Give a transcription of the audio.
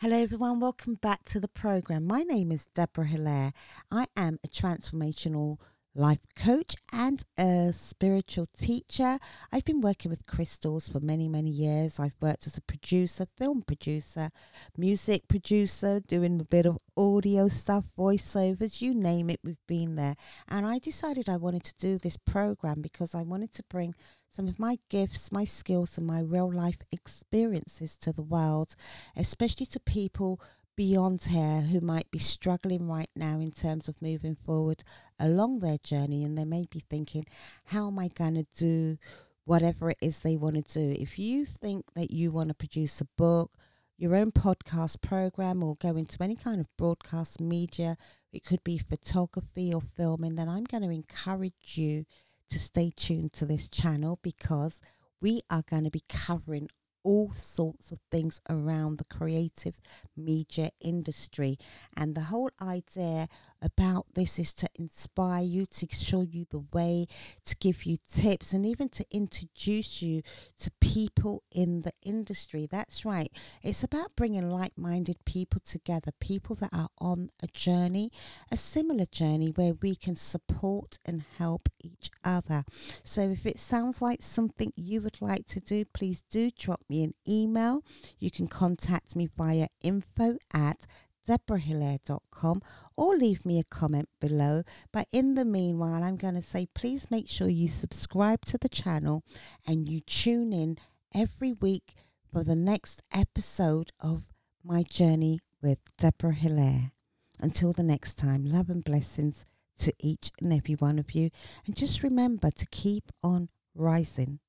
Hello, everyone. Welcome back to the program. My name is Deborah Hillaire. I am a transformational life coach and a spiritual teacher. I've been working with crystals for many, many years. I've worked as a producer, film producer, music producer, doing a bit of audio stuff, voiceovers, you name it, we've been there. And I decided I wanted to do this program because I wanted to bring some of my gifts, my skills, and my real life experiences to the world, especially to people beyond here who might be struggling right now in terms of moving forward along their journey and they may be thinking, how am I going to do whatever it is they want to do? If you think that you want to produce a book, your own podcast program, or go into any kind of broadcast media, it could be photography or filming, then I'm going to encourage you to stay tuned to this channel because we are going to be covering all sorts of things around the creative media industry. And the whole idea about this is to inspire you, to show you the way, to give you tips, and even to introduce you to people in the industry. That's right. It's about bringing like minded people together, people that are on a journey, a similar journey where we can support and help each other. So if it sounds like something you would like to do, please do drop me an email. You can contact me via info at deborahhillaire.com or leave me a comment below. But in the meanwhile, I'm going to say please make sure you subscribe to the channel and you tune in every week for the next episode of my journey with Deborah Hillaire. Until the next time, love and blessings to each and every one of you. And just remember to keep on rising.